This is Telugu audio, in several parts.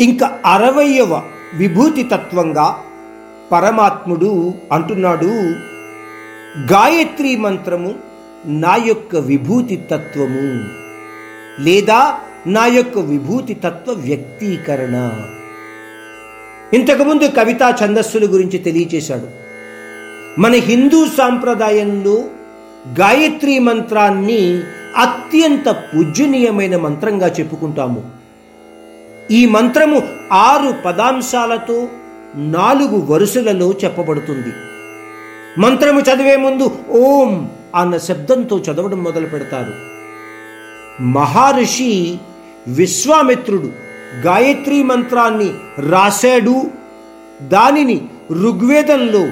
ఇంకా అరవయవ విభూతి తత్వంగా పరమాత్ముడు అంటున్నాడు గాయత్రి మంత్రము నా యొక్క విభూతి తత్వము లేదా నా యొక్క విభూతి తత్వ వ్యక్తీకరణ. ఇంతకుముందు కవితా ఛందస్సుల గురించి తెలియచేశాడు. మన హిందూ సాంప్రదాయంలో గాయత్రి మంత్రాన్ని అత్యంత పూజనీయమైన మంత్రంగా చెప్పుకుంటాము. ఈ మంత్రము ఆరు పదాంశాలతో నాలుగు వరుసలలో చెప్పబడుతుంది. మంత్రము చదివే ముందు ఓం అన్న శబ్దంతో చదవడం మొదలు పెడతారు. మహర్షి విశ్వామిత్రుడు గాయత్రి మంత్రాన్ని రాశాడు. దానిని ఋగ్వేదంలో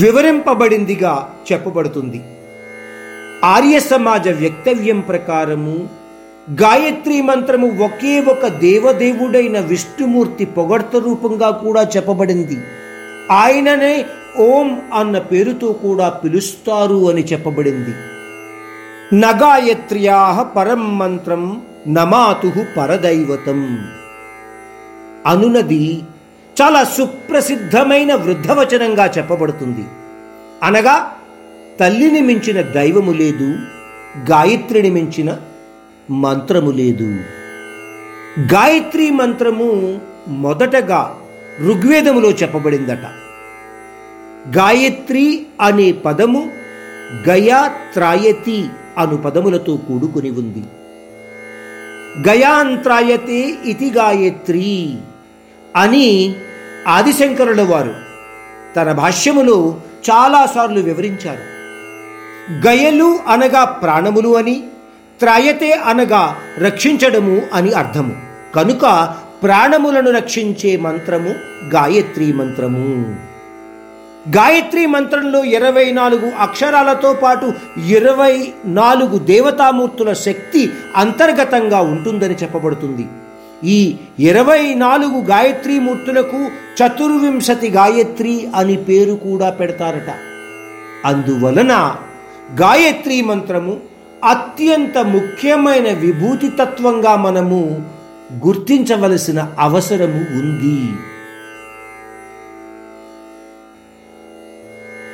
వివరింపబడిందిగా చెప్పబడుతుంది. ఆర్య సమాజ వ్యక్తవ్యం ప్రకారము గాయత్రి మంత్రము ఒకే ఒక దేవదేవుడైన విష్ణుమూర్తి పొగడ్త రూపంగా కూడా చెప్పబడింది. ఆయననే ఓం అన్న పేరుతో కూడా పిలుస్తారు అని చెప్పబడింది. నగాయత్ర్యా పరం మంత్రం నమాతు పరదైవతం. అనునది చాలా సుప్రసిద్ధమైన వృద్ధవచనంగా చెప్పబడుతుంది. అనగా తల్లిని మించిన దైవము లేదు గాయత్రిని మించిన మంత్రము లేదు. గాయత్రి మంత్రము మొదటగా ఋగ్వేదములో చెప్పబడిందట. గాయత్రి అనే పదము గయా త్రాయతి అను పదములతో కూడుకుని ఉంది. గయాంత్రాయతే ఇతి గాయత్రి అని ఆదిశంకరుల వారు తన భాష్యములో చాలాసార్లు వివరించారు. గయలు అనగా ప్రాణములు అని త్రాయతే అనగా రక్షించడము అని అర్థము. కనుక ప్రాణములను రక్షించే మంత్రము గాయత్రి మంత్రము. గాయత్రి మంత్రంలో ఇరవై నాలుగు అక్షరాలతో పాటు ఇరవై నాలుగు దేవతామూర్తుల శక్తి అంతర్గతంగా ఉంటుందని చెప్పబడుతుంది. ఈ ఇరవై నాలుగు గాయత్రి మూర్తులకు చతుర్వింశతి గాయత్రి అని పేరు కూడా పెడతారట. అందువలన గాయత్రి మంత్రము అత్యంత ముఖ్యమైన విభూతి తత్వంగా మనము గుర్తించవలసిన అవసరము ఉంది.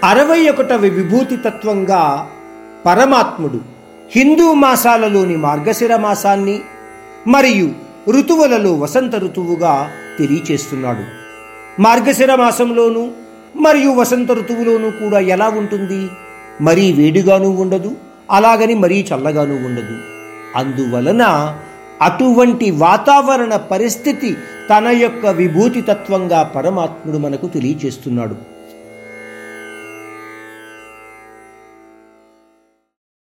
అరవై ఒకటవ విభూతి తత్వంగా పరమాత్ముడు హిందూ మాసాలలోని మార్గశిర మాసాన్ని మరియు ఋతువులలో వసంత ఋతువుగా తెలియచేస్తున్నాడు. మార్గశిర మాసంలోనూ మరియు వసంత ఋతువులోనూ కూడా ఎలా ఉంటుంది? మరీ వేడిగాను ఉండదు అలాగని మరీ చల్లగాను ఉండదు. అందువలన అటువంటి వాతావరణ పరిస్థితి తన యొక్క విభూతి తత్వంగా పరమాత్ముడు మనకు తెలియచేస్తున్నాడు.